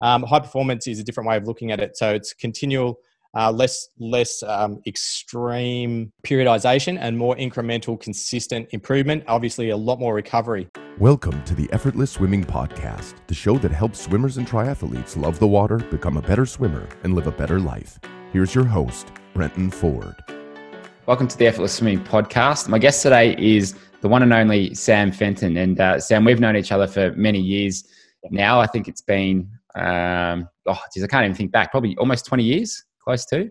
Um, high performance is a different way of looking at it. So it's continual, uh, less less um, extreme periodization and more incremental, consistent improvement. Obviously, a lot more recovery. Welcome to the Effortless Swimming Podcast, the show that helps swimmers and triathletes love the water, become a better swimmer, and live a better life. Here's your host, Brenton Ford. Welcome to the Effortless Swimming Podcast. My guest today is the one and only Sam Fenton. And uh, Sam, we've known each other for many years now. I think it's been, um, oh, geez, I can't even think back, probably almost 20 years, close to.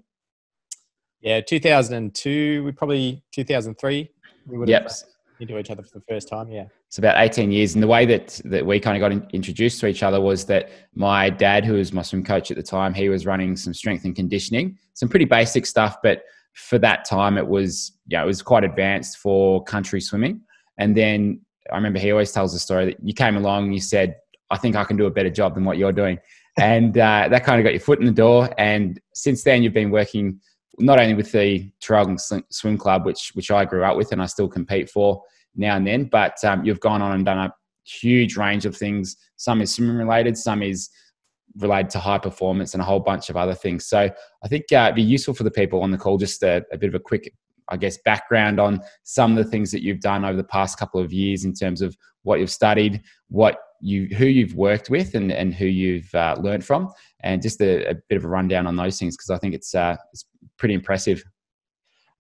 Yeah, 2002, we probably 2003. We would yep. have into each other for the first time. Yeah. It's about 18 years. And the way that, that we kind of got in, introduced to each other was that my dad, who was my swim coach at the time, he was running some strength and conditioning, some pretty basic stuff, but for that time it was yeah it was quite advanced for country swimming and then i remember he always tells the story that you came along and you said i think i can do a better job than what you're doing and uh, that kind of got your foot in the door and since then you've been working not only with the Traralgon Swim Club, which which I grew up with and I still compete for now and then, but um, you've gone on and done a huge range of things. Some is swimming related, some is related to high performance and a whole bunch of other things. So I think uh, it'd be useful for the people on the call just a, a, bit of a quick, I guess, background on some of the things that you've done over the past couple of years in terms of what you've studied, what you who you've worked with, and and who you've uh, learned from, and just a, a, bit of a rundown on those things because I think it's uh, it's pretty impressive.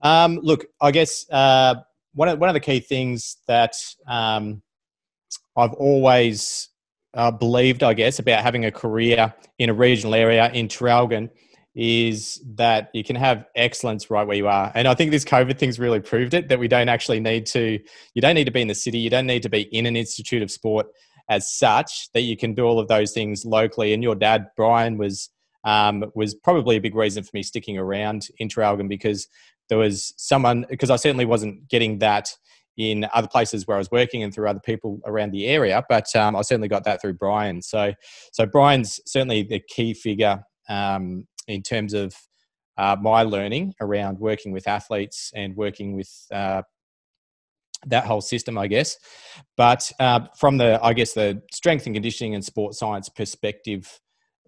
Um, look, I guess uh, one of one of the key things that um, I've always uh, believed, I guess, about having a career in a regional area in Traralgon is that you can have excellence right where you are. And I think this COVID thing's really proved it that we don't actually need to, you don't need to be in the city, you don't need to be in an institute of sport as such, that you can do all of those things locally. And your dad, Brian, was. Um, was probably a big reason for me sticking around in because there was someone because I certainly wasn't getting that in other places where I was working and through other people around the area. But um, I certainly got that through Brian. So, so Brian's certainly the key figure um, in terms of uh, my learning around working with athletes and working with uh, that whole system, I guess. But uh, from the, I guess, the strength and conditioning and sports science perspective,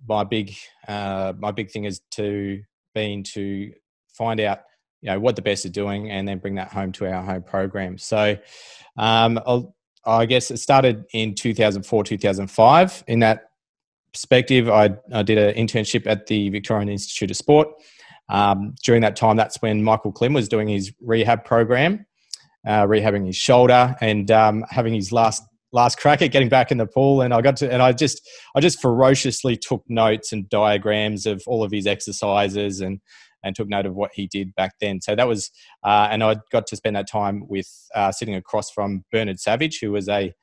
my big, uh, my big thing is to been to find out you know what the best are doing and then bring that home to our home program. So um, i guess it started in 2004 2005 in that perspective i, I did an internship at the victorian institute of sport. Um, during that time that's when michael klim was doing his rehab program uh, rehabbing his shoulder and um, having his last last crack at getting back in the pool and i got to and i just i just ferociously took notes and diagrams of all of his exercises and and took note of what he did back then. So that was, uh, and I got to spend that time with uh, sitting across from Bernard Savage, who was a,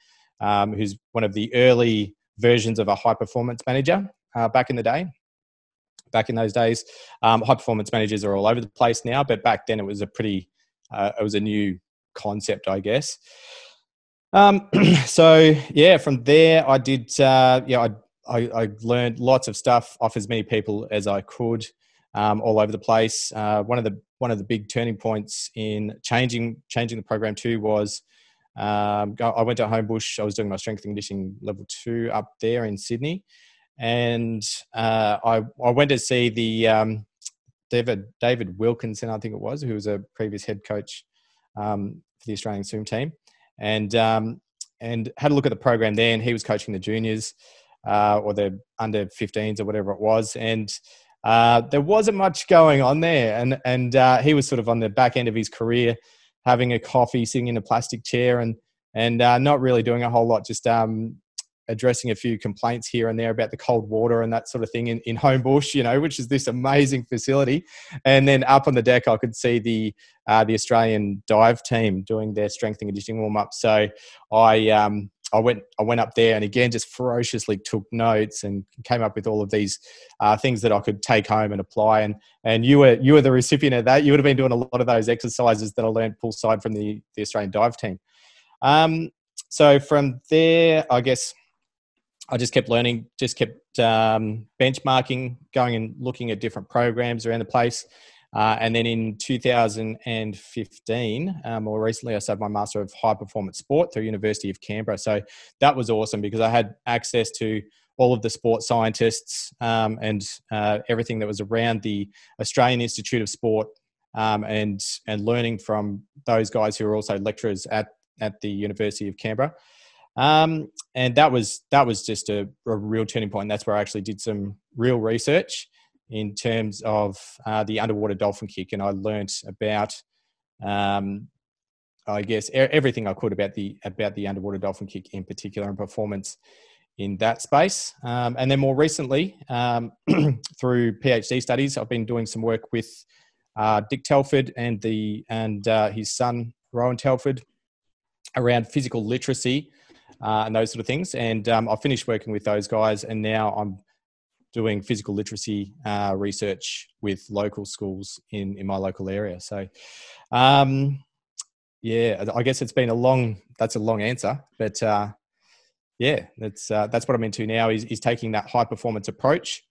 um, who's one of the early versions of a high performance manager uh, back in the day. Back in those days, um, high performance managers are all over the place now, but back then it was a pretty, uh, it was a new concept, I guess. Um, so yeah, from there I did, uh, yeah, I, I, I learned lots of stuff off as many people as I could um, all over the place. Uh, one of the one of the big turning points in changing changing the program too was um, I went to Homebush. I was doing my strength and conditioning level two up there in Sydney, and uh, I I went to see the um, David David Wilkinson, I think it was, who was a previous head coach um, the Australian swim team, and um, and had a look at the program there. And he was coaching the juniors uh, or the under 15s or whatever it was, and uh, there wasn't much going on there, and and uh, he was sort of on the back end of his career, having a coffee, sitting in a plastic chair, and and uh, not really doing a whole lot, just um, addressing a few complaints here and there about the cold water and that sort of thing in, in Homebush, you know, which is this amazing facility. And then up on the deck, I could see the uh, the Australian dive team doing their strength and conditioning warm up. So I um, I went I went up there and again just ferociously took notes and came up with all of these uh, things that I could take home and apply. And and you were you were the recipient of that. You would have been doing a lot of those exercises that I learned poolside from the the Australian dive team. Um, so from there, I guess I just kept learning, just kept um, benchmarking, going and looking at different programs around the place. Uh, and then in 2015, um, more recently, I started my Master of High Performance Sport through the University of Canberra. So that was awesome because I had access to all of the sports scientists um, and uh, everything that was around the Australian Institute of Sport, um, and and learning from those guys who are also lecturers at at the University of Canberra. Um, and that was that was just a, a, real turning point. That's where I actually did some real research in terms of uh, the underwater dolphin kick, and I learnt about, um, I guess, everything I could about the about the underwater dolphin kick in particular and performance in that space. Um, and then more recently, um, through PhD studies, I've been doing some work with uh, Dick Telford and the and uh, his son Rohan Telford around physical literacy uh, and those sort of things. And um, I finished working with those guys, and now I'm doing physical literacy uh, research with local schools in in my local area. So, um, yeah, I guess it's been a long. That's a long answer, but uh, yeah, that's uh, that's what I'm into now. Is is taking that high performance approach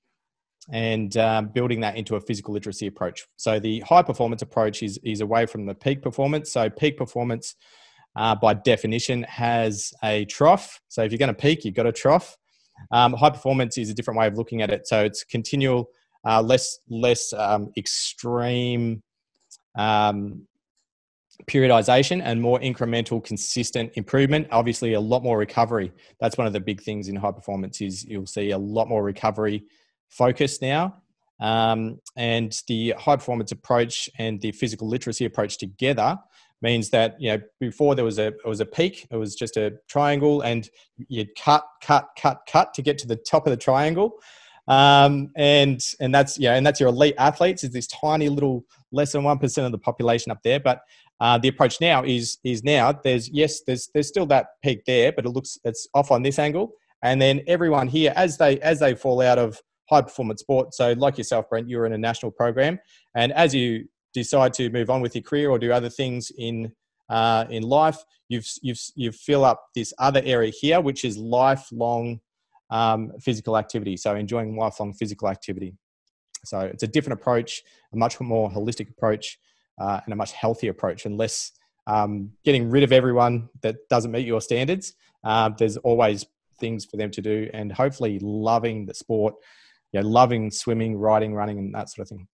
and um, building that into a physical literacy approach. So the high performance approach is is away from the peak performance. So peak performance uh, by definition, has a trough. So if you're going to peak, you've got a trough. Um, high performance is a different way of looking at it. So it's continual, uh, less less um, extreme um, periodization and more incremental, consistent improvement. Obviously, a lot more recovery. That's one of the big things in high performance. Is you'll see a lot more recovery focus now. Um, and the high performance approach and the physical literacy approach together means that you know before there was a it was a peak it was just a triangle and you'd cut cut cut cut to get to the top of the triangle. Um, and and that's yeah and that's your elite athletes. Is this tiny little less than 1% of the population up there but uh, the approach now is is now there's yes there's there's still that peak there but it looks it's off on this angle. And then everyone here as they as they fall out of high performance sport so like yourself brent you're in a national program. And as you decide to move on with your career or do other things in uh, in life, you've you've you fill up this other area here, which is lifelong um, physical activity. So enjoying lifelong physical activity. So it's a different approach, a much more holistic approach, uh, and a much healthier approach, and less um, getting rid of everyone that doesn't meet your standards. Uh, there's always things for them to do, and hopefully loving the sport, loving swimming, riding, running, and that sort of thing.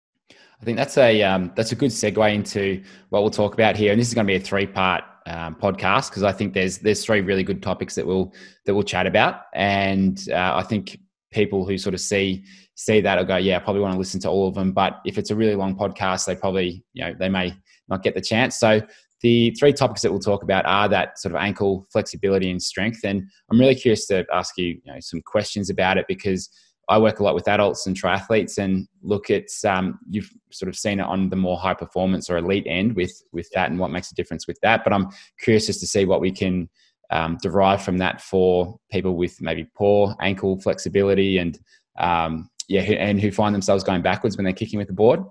I think that's a um, that's a good segue into what we'll talk about here, and this is going to be a three part um, podcast because I think there's there's three really good topics that we'll that we'll chat about, and uh, I think people who sort of see see that will go, yeah, I probably want to listen to all of them. But if it's a really long podcast, they probably you know they may not get the chance. So the three topics that we'll talk about are that sort of ankle flexibility and strength, and I'm really curious to ask you, you know, some questions about it because I work a lot with adults and triathletes and look at um, you've sort of seen it on the more high performance or elite end with with that and what makes a difference with that. But I'm curious just to see what we can um, derive from that for people with maybe poor ankle flexibility and um, yeah, and who find themselves going backwards when they're kicking with the board.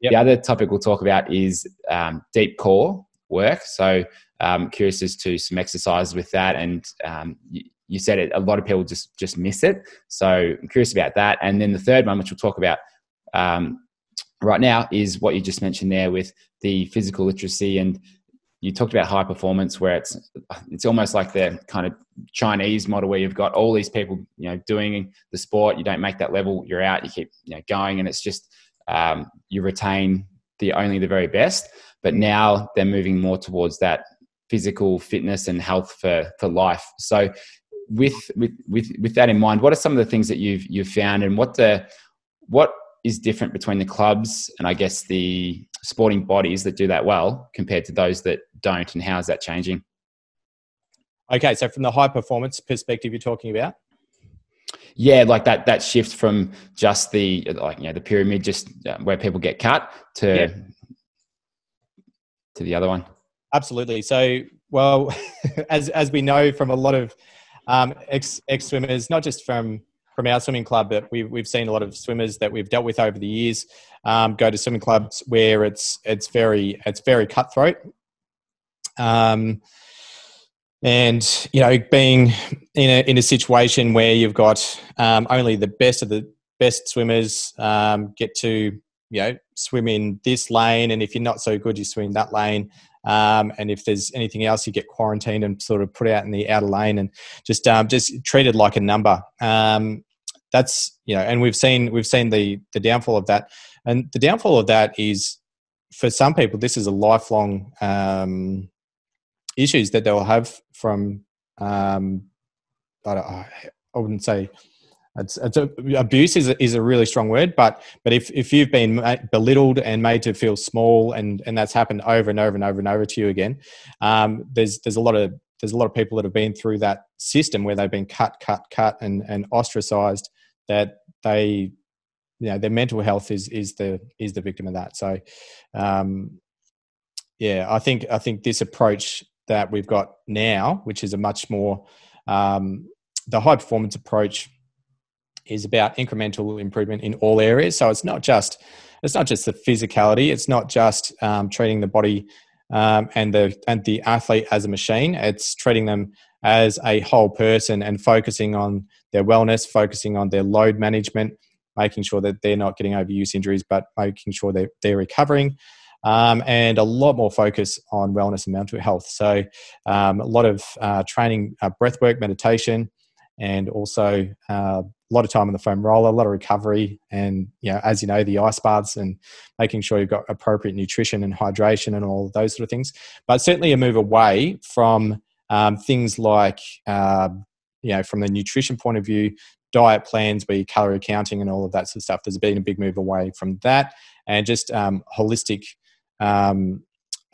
Yep. The other topic we'll talk about is um, deep core work. So um, curious as to some exercises with that and um, you said it, a lot of people just just miss it. So I'm curious about that. And then the third one, which we'll talk about um, right now, is what you just mentioned there with the physical literacy. And you talked about high performance where it's it's almost like the kind of Chinese model where you've got all these people you know doing the sport. You don't make that level. You're out. You keep you know going. And it's just um, you retain the only the very best. But now they're moving more towards that physical fitness and health for for life. So with with with with that in mind, what are some of the things that you've you've found, and what the what is different between the clubs and I guess the sporting bodies that do that well compared to those that don't, and how is that changing? Okay, so from the high performance perspective, you're talking about. Yeah, like that that shift from just the like you know the pyramid, just uh, where people get cut to yeah. to the other one. Absolutely. So, well, as as we know from a lot of um, ex ex swimmers, not just from from our swimming club, but we've we've seen a lot of swimmers that we've dealt with over the years um, go to swimming clubs where it's it's very it's very cutthroat. Um, and you know, being in a in a situation where you've got um, only the best of the best swimmers um, get to you know swim in this lane, and if you're not so good, you swim that lane. Um, and if there's anything else, you get quarantined and sort of put out in the outer lane and just um, just treated like a number. Um, that's you know, and we've seen we've seen the the downfall of that, and the downfall of that is for some people this is a lifelong um, issues that they'll have from um, I, I wouldn't say it's, it's a, abuse is a, is a really strong word, but but if, if you've been belittled and made to feel small, and, and that's happened over and over and over and over to you again, um, there's there's a lot of there's a lot of people that have been through that system where they've been cut, cut, cut, and and ostracized. That they, you know, their mental health is is the is the victim of that. So, um, yeah, I think I think this approach that we've got now, which is a much more um, the high performance approach is about incremental improvement in all areas. So it's not just it's not just the physicality. It's not just um, treating the body um, and the and the athlete as a machine. It's treating them as a whole person and focusing on their wellness, focusing on their load management, making sure that they're not getting overuse injuries, but making sure that they're recovering. Um, and a lot more focus on wellness and mental health. So, um, a lot of uh, training, uh, breath work, meditation, and also uh, a lot of time on the foam roller, a lot of recovery, and you know, as you know, the ice baths and making sure you've got appropriate nutrition and hydration and all those sort of things. But certainly a move away from um, things like uh, you know, from the nutrition point of view, diet plans, be calorie counting and all of that sort of stuff. There's been a big move away from that, and just um, holistic um,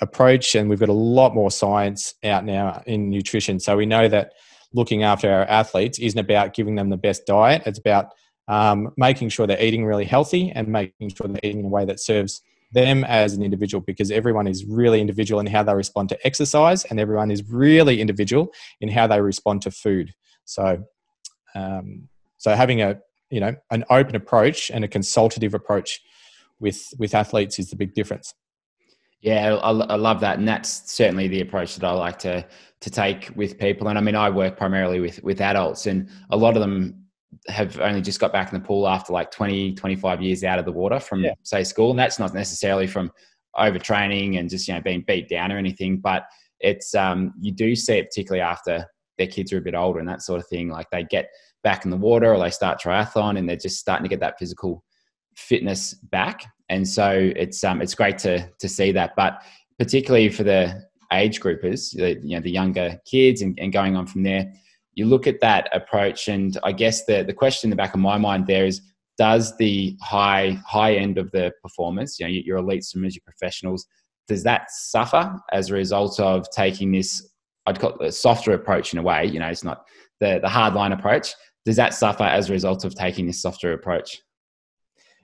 approach. And we've got a lot more science out now in nutrition, so we know that looking after our athletes isn't about giving them the best diet. It's about um, making sure they're eating really healthy and making sure they're eating in a way that serves them as an individual because everyone is really individual in how they respond to exercise and everyone is really individual in how they respond to food. So, um, so having a you know an open approach and a consultative approach with with athletes is the big difference. Yeah, I, I, love that, and that's certainly the approach that I like to to take with people. And I mean, I work primarily with with adults, and a lot of them have only just got back in the pool after like 20, 25 years out of the water from yeah. say school, and that's not necessarily from overtraining and just you know being beat down or anything, but it's um, you do see it particularly after their kids are a bit older and that sort of thing. Like they get back in the water or they start triathlon and they're just starting to get that physical fitness back and so it's um, it's great to to see that. But particularly for the age groupers, the, you know, the younger kids, and, and going on from there, you look at that approach, and I guess the the question in the back of my mind there is. Does the high high end of the performance, you know, your elite swimmers, your professionals, does that suffer as a result of taking this I'd call it a softer approach in a way. You know, it's not the the hard line approach. Does that suffer as a result of taking this softer approach?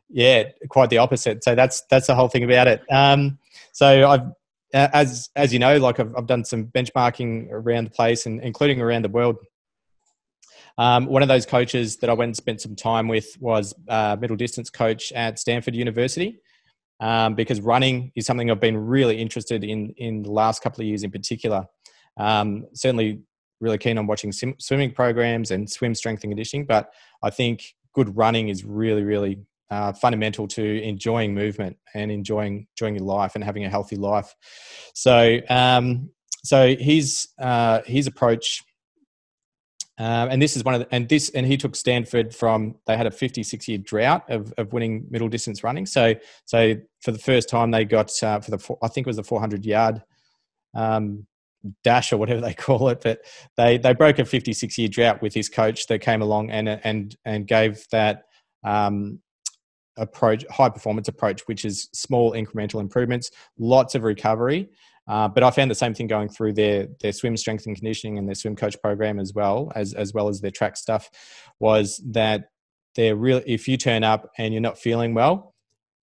Yeah, quite the opposite. So that's that's the whole thing about it. Um, so I've as as you know, like I've, I've done some benchmarking around the place and including around the world. Um, one of those coaches that I went and spent some time with was a middle distance coach at Stanford University, um, because running is something I've been really interested in in the last couple of years in particular. Um, certainly, really keen on watching sim- swimming programs and swim strength and conditioning, but I think good running is really, really uh, fundamental to enjoying movement and enjoying enjoying your life and having a healthy life. So, um, so his uh, his approach, um, and this is one of the, and this and he took Stanford from they had a 56 year drought of, of winning middle distance running. So, so for the first time they got uh, for the I think it was the 400 yard. Um, dash or whatever they call it but they they broke a 56 year drought with his coach that came along and and and gave that um, approach, high performance approach, which is small incremental improvements, lots of recovery. Uh, but I found the same thing going through their their swim strength and conditioning and their swim coach program as well as as well as their track stuff, was that they're real. If you turn up and you're not feeling well,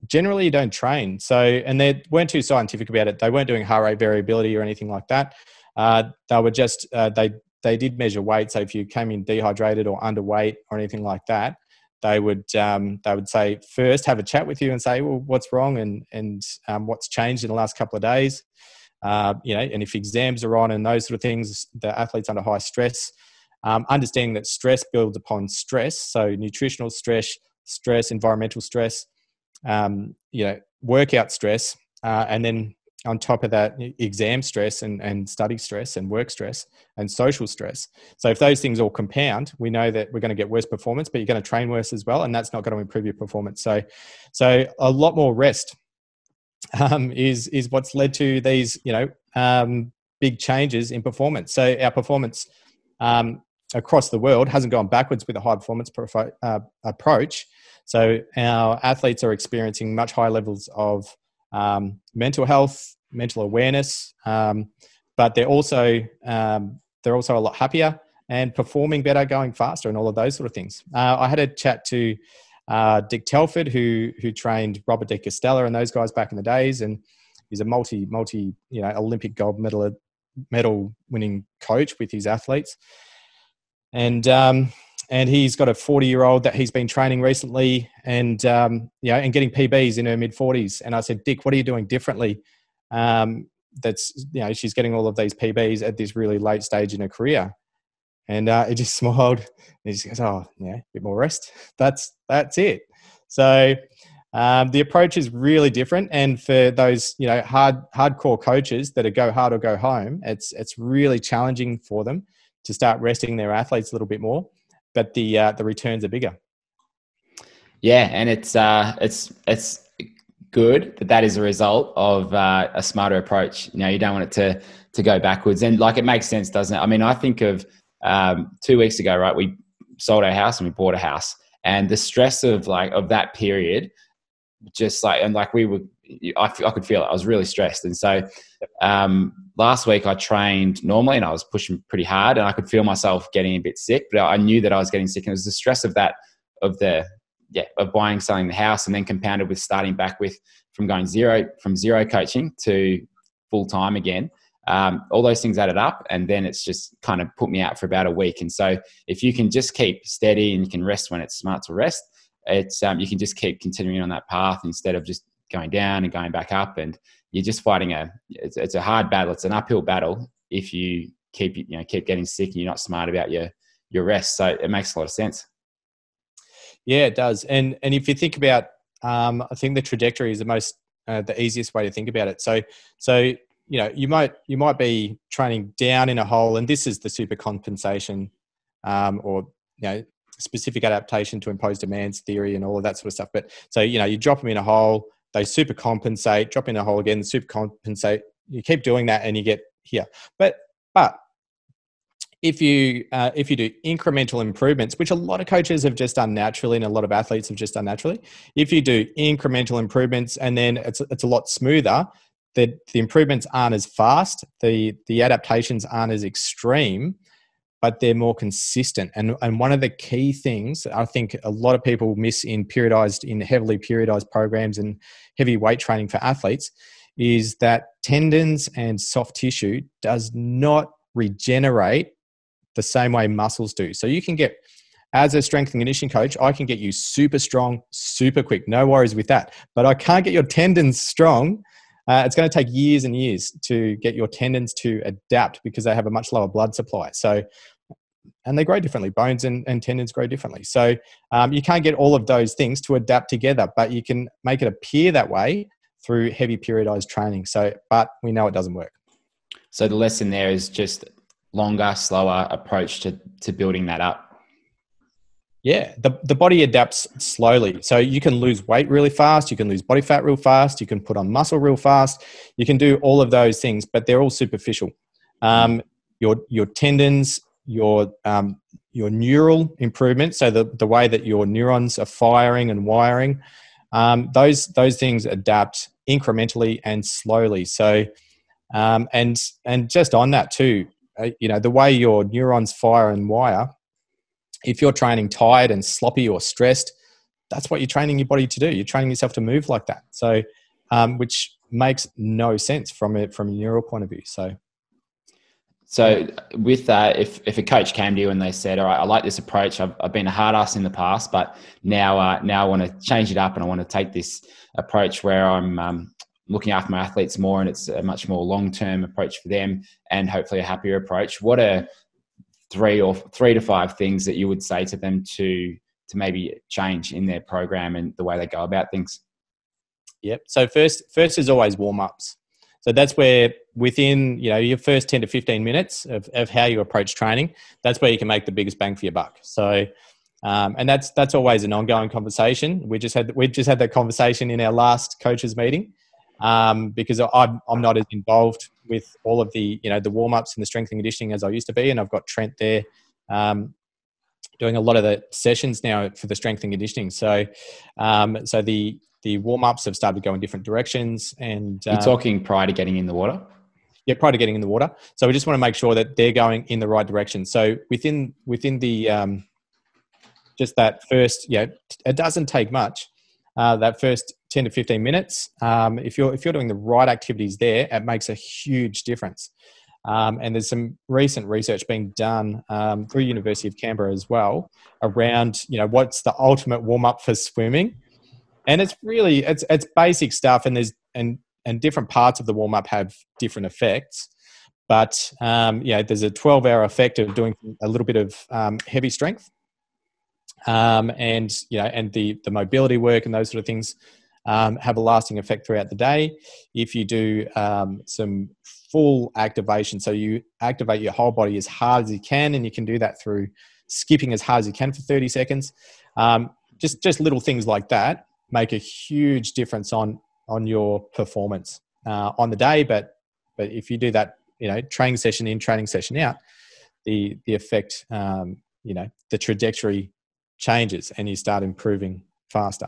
generally you don't train. So and they weren't too scientific about it. They weren't doing heart rate variability or anything like that. Uh, they were just uh, they they did measure weight. So if you came in dehydrated or underweight or anything like that, they would um, they would say first have a chat with you and say, well, what's wrong and and um, what's changed in the last couple of days. Uh, you know, and if exams are on and those sort of things, the athlete's under high stress. Um, understanding that stress builds upon stress, so nutritional stress, stress, environmental stress, um, you know, workout stress, uh, and then on top of that exam stress and, and study stress and work stress and social stress. So if those things all compound, we know that we're going to get worse performance, but you're going to train worse as well, and that's not going to improve your performance. So, so a lot more rest um, is is what's led to these you know um, big changes in performance. So our performance um, across the world hasn't gone backwards with a high performance profi- uh, approach. So our athletes are experiencing much higher levels of um, mental health, mental awareness, um, but they're also um, they're also a lot happier and performing better, going faster, and all of those sort of things. Uh, I had a chat to uh, Dick Telford, who who trained Robert De Castella and those guys back in the days, and he's a multi multi you know Olympic gold medal medal winning coach with his athletes, and um, and he's got a 40 year old that he's been training recently, and um, you know, and getting PBs in her mid 40s. And I said, Dick, what are you doing differently? Um, that's you know she's getting all of these PBs at this really late stage in her career. And uh, he just smiled and he just goes, "Oh, yeah, a bit more rest. That's that's it." So um, the approach is really different, and for those you know hard hardcore coaches that are go hard or go home, it's it's really challenging for them to start resting their athletes a little bit more, but the uh, the returns are bigger. Yeah, and it's uh, it's it's good that that is a result of uh, a smarter approach. You know, you don't want it to to go backwards, and like it makes sense, doesn't it? I mean, I think of um, two weeks ago, right? We sold our house and we bought a house, and the stress of like of that period, just like and like we were, I, I could feel it. I was really stressed, and so um, last week I trained normally, and I was pushing pretty hard, and I could feel myself getting a bit sick, but I knew that I was getting sick, and it was the stress of that of the yeah of buying selling the house and then compounded with starting back with from going zero from zero coaching to full time again. Um, all those things added up and then it's just kind of put me out for about a week. And so if you can just keep steady and you can rest when it's smart to rest it's um, you can just keep continuing on that path instead of just going down and going back up and you're just fighting a it's, it's a hard battle. It's an uphill battle if you keep you know keep getting sick and you're not smart about your your rest. So it makes a lot of sense. Yeah it does. And and if you think about um, i think the trajectory is the most uh, the easiest way to think about it. So so you know you might you might be training down in a hole and this is the super compensation um, or you know specific adaptation to imposed demands theory and all of that sort of stuff. But so you know you drop them in a hole they super compensate drop in a hole again super compensate. You keep doing that and you get here. But but if you uh, if you do incremental improvements which a lot of coaches have just done naturally and a lot of athletes have just done naturally if you do incremental improvements and then it's, it's a lot smoother the, the improvements aren't as fast, the, the adaptations aren't as extreme, but they're more consistent. And, and one of the key things I think a lot of people miss in periodized, in heavily periodized programs and heavy weight training for athletes is that tendons and soft tissue does not regenerate the same way muscles do. So you can get as a strength and conditioning coach, I can get you super strong, super quick. No worries with that. But I can't get your tendons strong uh, it's going to take years and years to get your tendons to adapt because they have a much lower blood supply. So, and they grow differently. Bones and, and tendons grow differently. So, um, you can't get all of those things to adapt together, but you can make it appear that way through heavy periodized training. So, but we know it doesn't work. So, the lesson there is just longer, slower approach to, to building that up. Yeah, the, the body adapts slowly. So you can lose weight really fast, you can lose body fat real fast, you can put on muscle real fast, you can do all of those things, but they're all superficial. Um, your, your tendons, your, um, your neural improvement, so the, the way that your neurons are firing and wiring, um, those, those things adapt incrementally and slowly. So, um, and, and just on that too, uh, you know, the way your neurons fire and wire if you're training tired and sloppy or stressed, that's what you're training your body to do. You're training yourself to move like that. So, um, which makes no sense from it from a neural point of view. So, so with that, if if a coach came to you and they said, "All right, I like this approach. I've, I've been a hard ass in the past, but now uh, now I want to change it up and I want to take this approach where I'm um, looking after my athletes more and it's a much more long term approach for them and hopefully a happier approach." What are three or three to five things that you would say to them to to maybe change in their program and the way they go about things? Yep. So first first is always warm ups. So that's where within you know your first 10 to 15 minutes of, of how you approach training, that's where you can make the biggest bang for your buck. So um, and that's that's always an ongoing conversation. We just had we just had that conversation in our last coaches meeting um, because I'm I'm not as involved with all of the you know the warm ups and the strength and conditioning as I used to be, and I've got Trent there um, doing a lot of the sessions now for the strength and conditioning. So um, so the the warm ups have started to go in different directions. And you're um, talking prior to getting in the water. Yeah, prior to getting in the water. So we just want to make sure that they're going in the right direction. So within within the um, just that first, yeah, it doesn't take much. Uh, that first 10 to 15 minutes, um, if you're if you're doing the right activities there, it makes a huge difference. Um, and there's some recent research being done um, through University of Canberra as well around you know what's the ultimate warm up for swimming, and it's really it's it's basic stuff, and there's and and different parts of the warm up have different effects. But um, yeah, there's a 12 hour effect of doing a little bit of um, heavy strength um, and you know, and the the mobility work and those sort of things um, have a lasting effect throughout the day. If you do um, some full activation, so you activate your whole body as hard as you can, and you can do that through skipping as hard as you can for 30 seconds. Um, just just little things like that make a huge difference on on your performance uh, on the day. But but if you do that, you know, training session in, training session out, the the effect, um, you know, the trajectory changes and you start improving faster.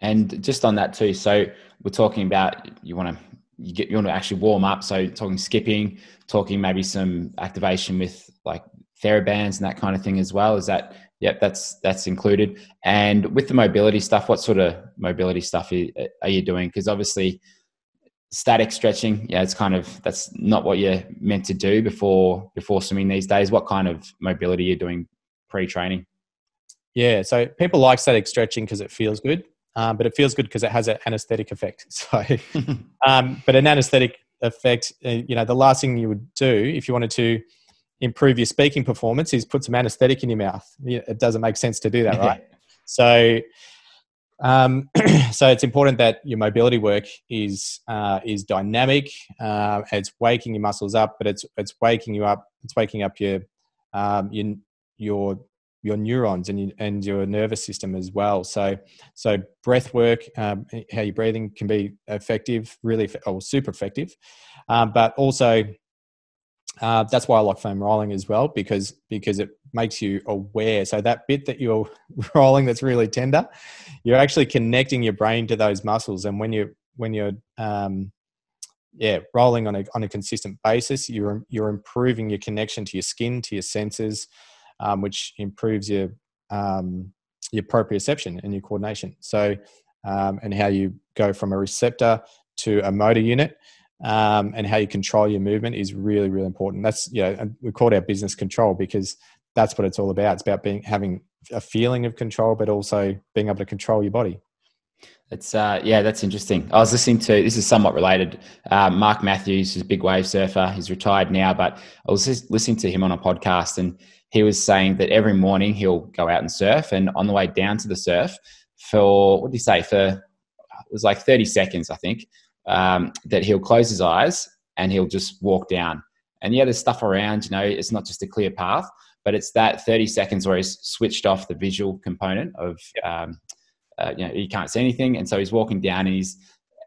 And just on that too, so we're talking about you want to you get you want to actually warm up. So talking skipping, talking maybe some activation with like therabands and that kind of thing as well. Is that yep? That's that's included. And with the mobility stuff, what sort of mobility stuff are you doing? Because obviously static stretching yeah it's kind of that's not what you're meant to do before before swimming these days what kind of mobility you're you doing pre-training yeah, so people like static stretching because it feels good, um, but it feels good because it has an anesthetic effect. So, um, but an anesthetic effect, uh, you know, the last thing you would do if you wanted to improve your speaking performance is put some anesthetic in your mouth. It doesn't make sense to do that, right? so, um, so it's important that your mobility work is uh, is dynamic. Uh, it's waking your muscles up, but it's it's waking you up. It's waking up your um, your your your neurons and, you, and your nervous system as well. So, so breath work, um, how you're breathing can be effective, really, or super effective. Um, but also, uh, that's why I like foam rolling as well because because it makes you aware. So that bit that you're rolling that's really tender, you're actually connecting your brain to those muscles. And when you when you're um, yeah rolling on a on a consistent basis, you're you're improving your connection to your skin, to your senses, um, which improves your um, your proprioception and your coordination. So, um, and how you go from a receptor to a motor unit, um, and how you control your movement is really really important. That's you know we call it our business control because that's what it's all about. It's about being having a feeling of control, but also being able to control your body. It's uh, yeah, that's interesting. I was listening to this is somewhat related. Uh, Mark Mathews is a big wave surfer. He's retired now, but I was just listening to him on a podcast, and he was saying that every morning he'll go out and surf, and on the way down to the surf, for what did he say? For it was like thirty seconds, I think. Um, that he'll close his eyes and he'll just walk down. And yeah, there's stuff around. You know, it's not just a clear path, but it's that thirty seconds where he's switched off the visual component of. Um, uh, you know, he can't see anything, and so he's walking down, and he's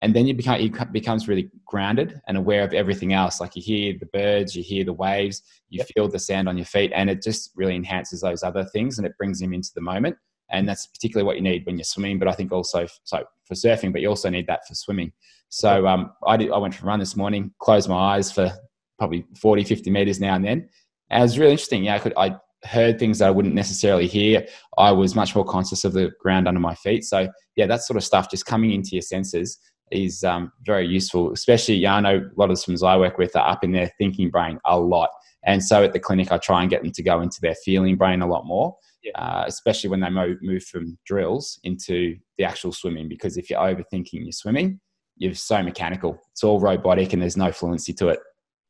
and then you become he becomes really grounded and aware of everything else like you hear the birds you hear the waves you yep. feel the sand on your feet and it just really enhances those other things and it brings him into the moment and that's particularly what you need when you're swimming but i think also so for surfing but you also need that for swimming so um, I, did, I went for a run this morning closed my eyes for probably 40 50 meters now and then and it was really interesting yeah i could i heard things that i wouldn't necessarily hear i was much more conscious of the ground under my feet so yeah that sort of stuff just coming into your senses is um, very useful, especially, yeah, I know a lot of the swimmers I work with are up in their thinking brain a lot. And so at the clinic, I try and get them to go into their feeling brain a lot more, yeah. uh, especially when they move, move from drills into the actual swimming. Because if you're overthinking your swimming, you're so mechanical. It's all robotic and there's no fluency to it.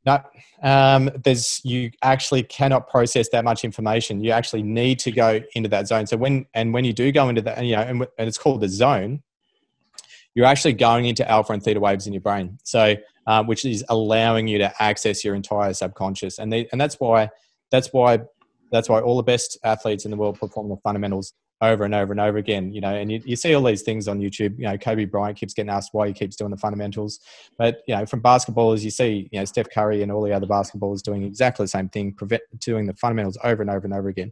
No, um, there's you actually cannot process that much information. You actually need to go into that zone. So when and when you do go into that, you know, and, and it's called the zone, you're actually going into alpha and theta waves in your brain. So, uh, which is allowing you to access your entire subconscious, and they, and that's why that's why that's why all the best athletes in the world perform the fundamentals over and over and over again. You know, and you, you see all these things on YouTube. You know, Kobe Bryant keeps getting asked why he keeps doing the fundamentals, but you know, from basketballers, you see, you know, Steph Curry and all the other basketballers doing exactly the same thing, prevent, doing the fundamentals over and over and over again.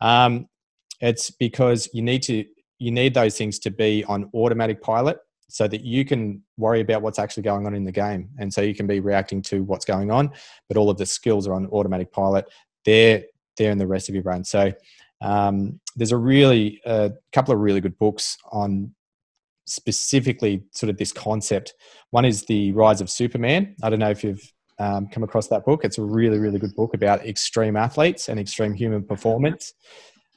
Um, it's because you need to you need those things to be on automatic pilot so that you can worry about what's actually going on in the game and so you can be reacting to what's going on but all of the skills are on automatic pilot they're they're in the rest of your brain so um, there's a really a couple of really good books on specifically sort of this concept. One is the rise of superman. I don't know if you've um, come across that book. It's a really really good book about extreme athletes and extreme human performance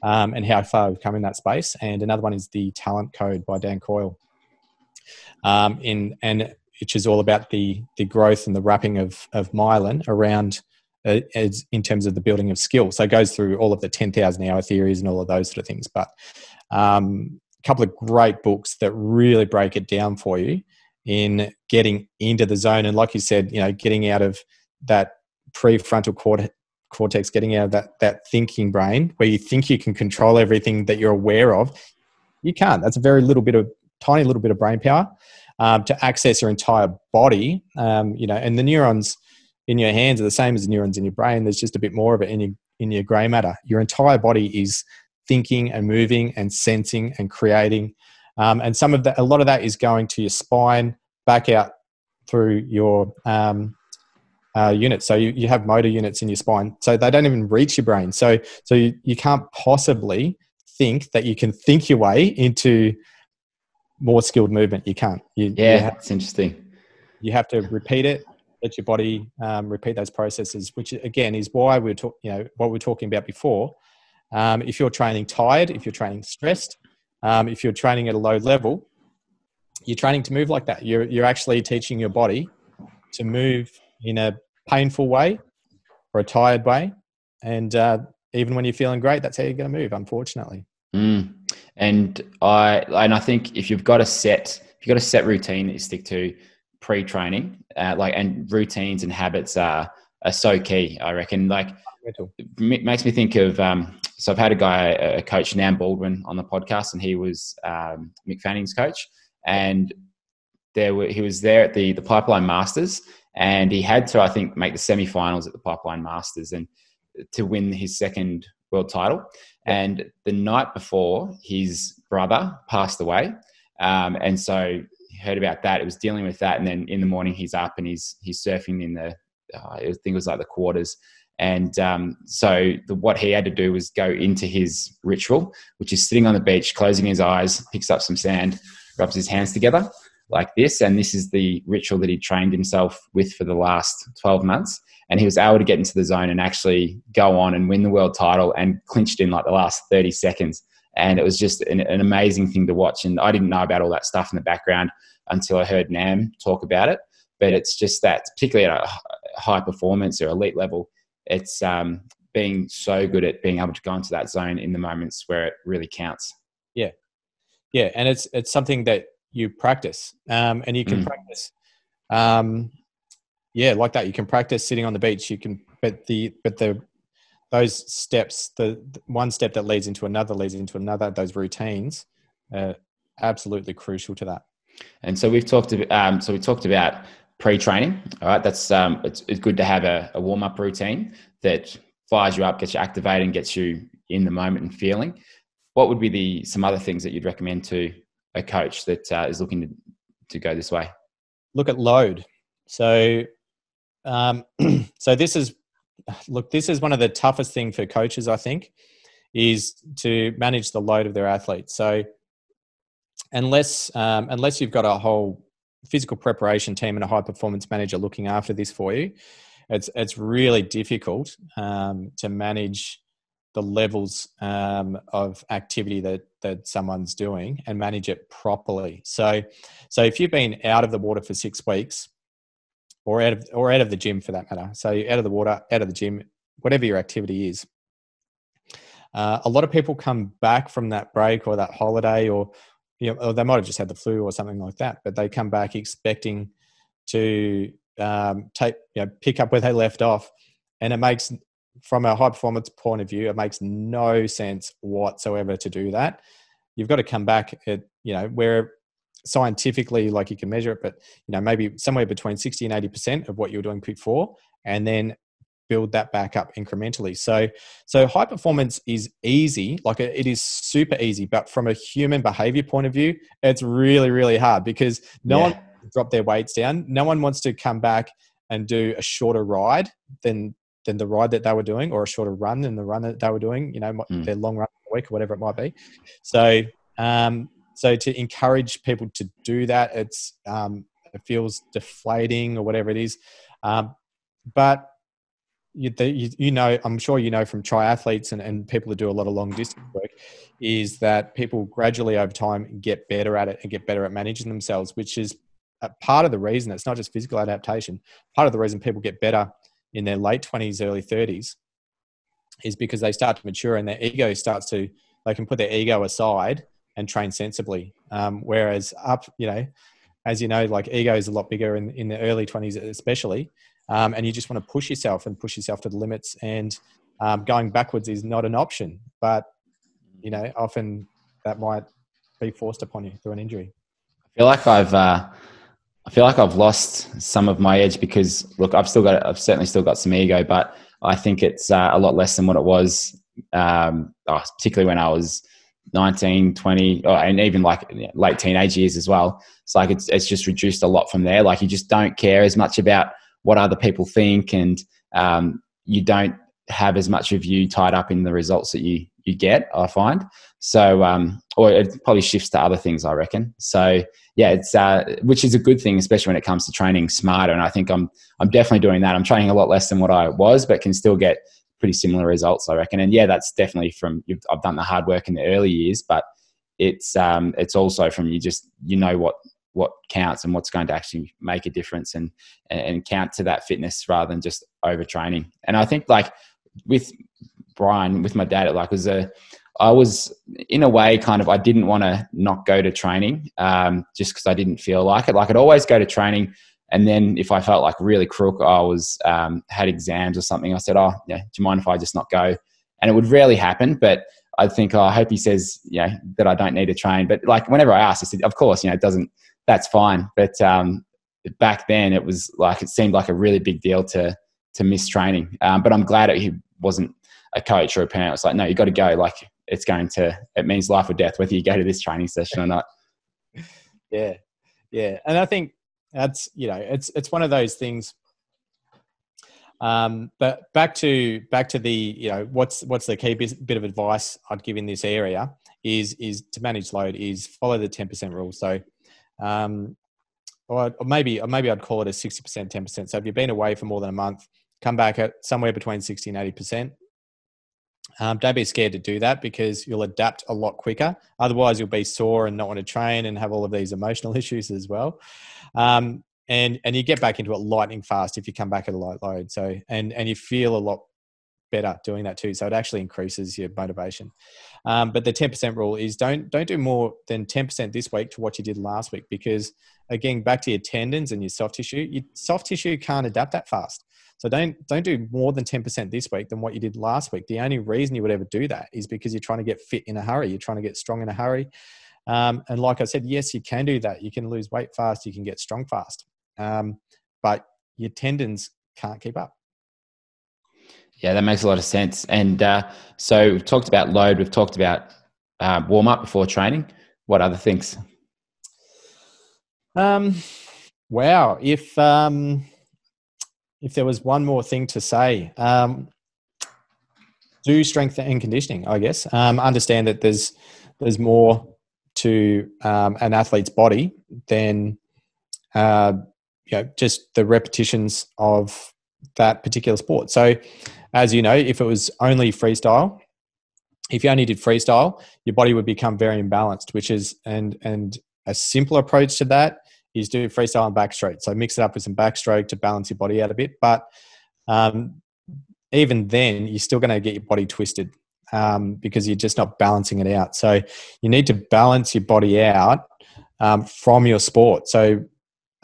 um, and how far we've come in that space. And another one is the talent code by dan coyle. Um, in and which is all about the the growth and the wrapping of of myelin around uh, as in terms of the building of skill. So it goes through all of the ten thousand hour theories and all of those sort of things. But um, a couple of great books that really break it down for you in getting into the zone and, like you said, you know, getting out of that prefrontal cortex, getting out of that that thinking brain where you think you can control everything that you're aware of. You can't. That's a very little bit of tiny little bit of brain power um, to access your entire body. Um, you know, and the neurons in your hands are the same as the neurons in your brain. There's just a bit more of it in your in your grey matter. Your entire body is thinking and moving and sensing and creating. Um, and some of that, a lot of that is going to your spine, back out through your um, uh, units. So you, you have motor units in your spine. So they don't even reach your brain. So so you, you can't possibly think that you can think your way into more skilled movement. You can't. You, yeah, you that's interesting. You have to repeat it. Let your body um, repeat those processes, which again is why we are talking. You know what we are talking about before. Um, if you're training tired, if you're training stressed, um, if you're training at a low level, you're training to move like that. You're you're actually teaching your body to move in a painful way or a tired way, and uh, even when you're feeling great, that's how you're going to move. Unfortunately. Mm. And I and I think if you've got a set, if you've got a set routine that you stick to pre-training, uh, like and routines and habits are are so key. I reckon. Like, it makes me think of. Um, so I've had a guy, a coach, Nam Baldwin, on the podcast, and he was um, Mick Fanning's coach, and there were, he was there at the the Pipeline Masters, and he had to, I think, make the semi-finals at the Pipeline Masters, and to win his second world title. And the night before, his brother passed away. Um, and so heard about that. It was dealing with that. And then in the morning, he's up and he's, he's surfing in the, uh, I think it was like the quarters. And um, so the, what he had to do was go into his ritual, which is sitting on the beach, closing his eyes, picks up some sand, rubs his hands together like this. And this is the ritual that he trained himself with for the last 12 months and he was able to get into the zone and actually go on and win the world title and clinched in like the last 30 seconds and it was just an, an, amazing thing to watch and i didn't know about all that stuff in the background until i heard nam talk about it but it's just that particularly at a high performance or elite level it's um, being so good at being able to go into that zone in the moments where it really counts yeah yeah and it's it's something that you practice um, and you can mm. practice um, yeah, like that. You can practice sitting on the beach. You can, but the but the those steps, the, the one step that leads into another leads into another. Those routines, are absolutely crucial to that. And so we've talked. Um, so we talked about pre-training. All right, that's um, it's, it's good to have a, a warm-up routine that fires you up, gets you activated, and gets you in the moment and feeling. What would be the some other things that you'd recommend to a coach that uh, is looking to, to go this way? Look at load. So um, so this is look, this is one of the toughest thing for coaches, I think, is to manage the load of their athletes. So unless um, unless you've got a whole physical preparation team and a high performance manager looking after this for you, it's it's really difficult um, to manage the levels um, of activity that that someone's doing and manage it properly. So, so if you've been out of the water for six weeks, or out of or out of the gym for that matter. So out of the water, out of the gym, whatever your activity is. Uh, a lot of people come back from that break or that holiday or you know, they might have just had the flu or something like that, but they come back expecting to um, take, you know, pick up where they left off. And it makes, from a high performance point of view, it makes no sense whatsoever to do that. You've got to come back at, you know, where scientifically, like you can measure it, but, you know, maybe somewhere between 60 and 80% of what you were doing before, and then build that back up incrementally. So, so high performance is easy, like it is super easy, but from a human behavior point of view, it's really, really hard because no yeah. one drop their weights down. No one wants to come back and do a shorter ride than than the ride that they were doing, or a shorter run than the run that they were doing. You know, mm. their long run a week or whatever it might be. So, um, so to encourage people to do that, it's um, it feels deflating or whatever it is. Um, but you, the, you, know, I'm sure you know from triathletes and, and people who do a lot of long distance work, is that people gradually over time get better at it and get better at managing themselves, which is part of the reason. It's not just physical adaptation. Part of the reason people get better in their late 20s, early 30s is because they start to mature and their ego starts to, they can put their ego aside and train sensibly. Um, whereas up, you know, as you know, like ego is a lot bigger in, in the early 20s, especially um, and you just want to push yourself and push yourself to the limits. And um, going backwards is not an option, but you know, often that might be forced upon you through an injury. I feel like I've, uh, I feel like I've lost some of my edge because look, I've still got, I've certainly still got some ego, but I think it's uh, a lot less than what it was, um, oh, particularly when I was 19, 20, or, and even like late teenage years as well. It's like it's, it's just reduced a lot from there. Like you just don't care as much about what other people think, and um, you don't have as much of you tied up in the results that you you get. I find so, um, or it probably shifts to other things. I reckon. So yeah, it's uh, which is a good thing, especially when it comes to training smarter. And I think I'm I'm definitely doing that. I'm training a lot less than what I was, but can still get pretty similar results. I reckon. And yeah, that's definitely from I've done the hard work in the early years, but it's um, it's also from you just you know what what counts and what's going to actually make a difference and and count to that fitness rather than just overtraining. And I think like with Brian, with my dad, it like was a I was in a way kind of I didn't want to not go to training um, just because I didn't feel like it. Like I'd always go to training, and then if I felt like really crook, I was um, had exams or something. I said, "Oh, yeah, do you mind if I just not go?" And it would rarely happen, but I think oh, I hope he says, yeah, that I don't need to train. But like whenever I asked, I said, "Of course, you know, it doesn't that's fine. But um, back then, it was like it seemed like a really big deal to to miss training. Um, but I'm glad he wasn't a coach or a parent. It's like, no, you got to go. Like it's going to it means life or death whether you go to this training session or not. yeah, yeah, and I think that's you know it's it's one of those things. Um, but back to back to the you know what's what's the key bit of advice I'd give in this area is is to manage load is follow the ten percent rule. So um, or, or maybe or maybe I'd call it a sixty percent, ten percent. So if you've been away for more than a month, come back at somewhere between sixty and eighty percent. Um, don't be scared to do that because you'll adapt a lot quicker. Otherwise, you'll be sore and not want to train and have all of these emotional issues as well. Um, and and you get back into it lightning fast if you come back at a light load. So and and you feel a lot better doing that too. So it actually increases your motivation. Um, but the 10% rule is don't don't do more than 10% this week to what you did last week because again, back to your tendons and your soft tissue, your soft tissue can't adapt that fast. So don't don't do more than 10% this week than what you did last week. The only reason you would ever do that is because you're trying to get fit in a hurry. You're trying to get strong in a hurry. Um, and like I said, yes, you can do that. You can lose weight fast. You can get strong fast. Um, but your tendons can't keep up. Yeah, that makes a lot of sense. And uh, so we've talked about load, we've talked about uh, warm up before training. What other things? Um, wow. If um, if there was one more thing to say, um, do strength and conditioning. I guess um, understand that there's there's more to um, an athlete's body than uh, you know just the repetitions of that particular sport. So as you know, if it was only freestyle, if you only did freestyle, your body would become very imbalanced, which is and and a simple approach to that is do freestyle and backstroke. So mix it up with some backstroke to balance your body out a bit. But um, even then, you're still going to get your body twisted. um, because you're just not balancing it out. So you need to balance your body out um, from your sport. So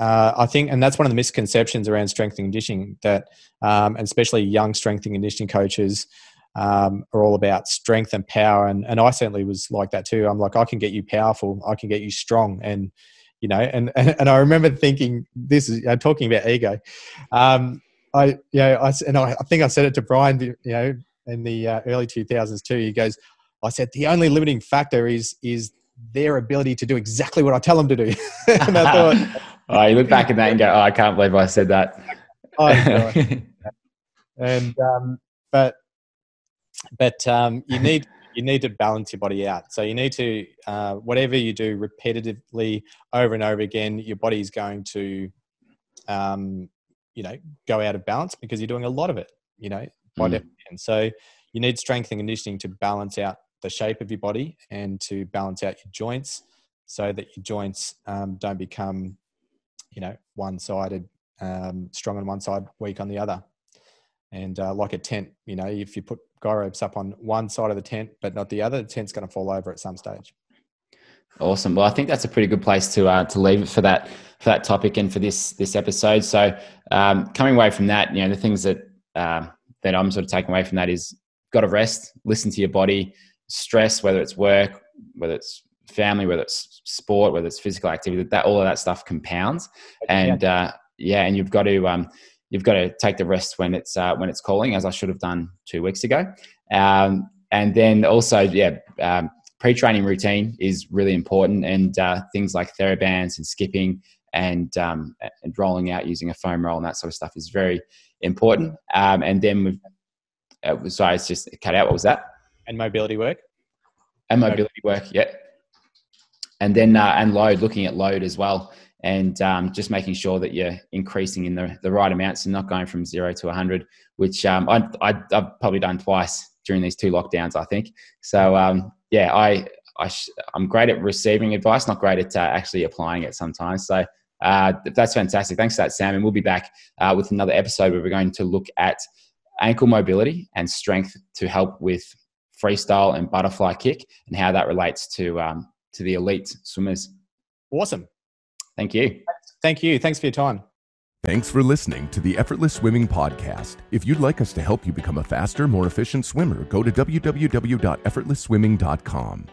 uh, I think, and that's one of the misconceptions around strength and conditioning that, um, and especially young strength and conditioning coaches um, are all about strength and power. And, and I certainly was like that too. I'm like, I can get you powerful, I can get you strong. And, you know, and, and, and I remember thinking, this is uh, talking about ego. Um, I, you know, I, and I, I think I said it to Brian, you know, in the uh, early 2000s too. He goes, I said, the only limiting factor is, is their ability to do exactly what I tell them to do. and I thought, oh, you look back at that and go, oh, I can't believe I said that. oh, and, um, but but um, you need you need to balance your body out. So you need to uh, whatever you do repetitively over and over again, your body is going to um, you know go out of balance because you're doing a lot of it. You know by mm. definition. So you need strength and conditioning to balance out the shape of your body and to balance out your joints so that your joints um, don't become you know one-sided um, strong on one side weak on the other and uh, like a tent, you know, if you put guy ropes up on one side of the tent but not the other, the tent's going to fall over at some stage. Awesome. Well, I think that's a pretty good place to uh, to leave it for that for that topic and for this this episode. So, um, coming away from that, you know, the things that uh, that I'm sort of taking away from that is got to rest, listen to your body, stress, whether it's work, whether it's family, whether it's sport, whether it's physical activity, that all of that stuff compounds, and uh, yeah, and you've got to um, you've got to take the rest when it's uh, when it's calling, as I should have done two weeks ago. Um, and then also, yeah, um, pre-training routine is really important, and uh, things like therabands and skipping and um, and rolling out using a foam roll and that sort of stuff is very important. Um, and then we've, uh, sorry, it's just cut out. What was that? And mobility work. And mobility work, yeah. And then uh, and load, looking at load as well and um, just making sure that you're increasing in the, the right amounts and not going from zero to 100, which um, I, I, have probably done twice during these two lockdowns, I think. So, um, yeah, I, I am great at receiving advice, not great at uh, actually applying it sometimes. So, uh, that's fantastic. Thanks for that, Sam. And we'll be back uh, with another episode where we're going to look at ankle mobility and strength to help with freestyle and butterfly kick and how that relates to um, to the elite swimmers. Awesome. Thank you. Thank you. Thanks for your time. Thanks for listening to the Effortless Swimming Podcast. If you'd like us to help you become a faster, more efficient swimmer, go to www.effortlessswimming.com.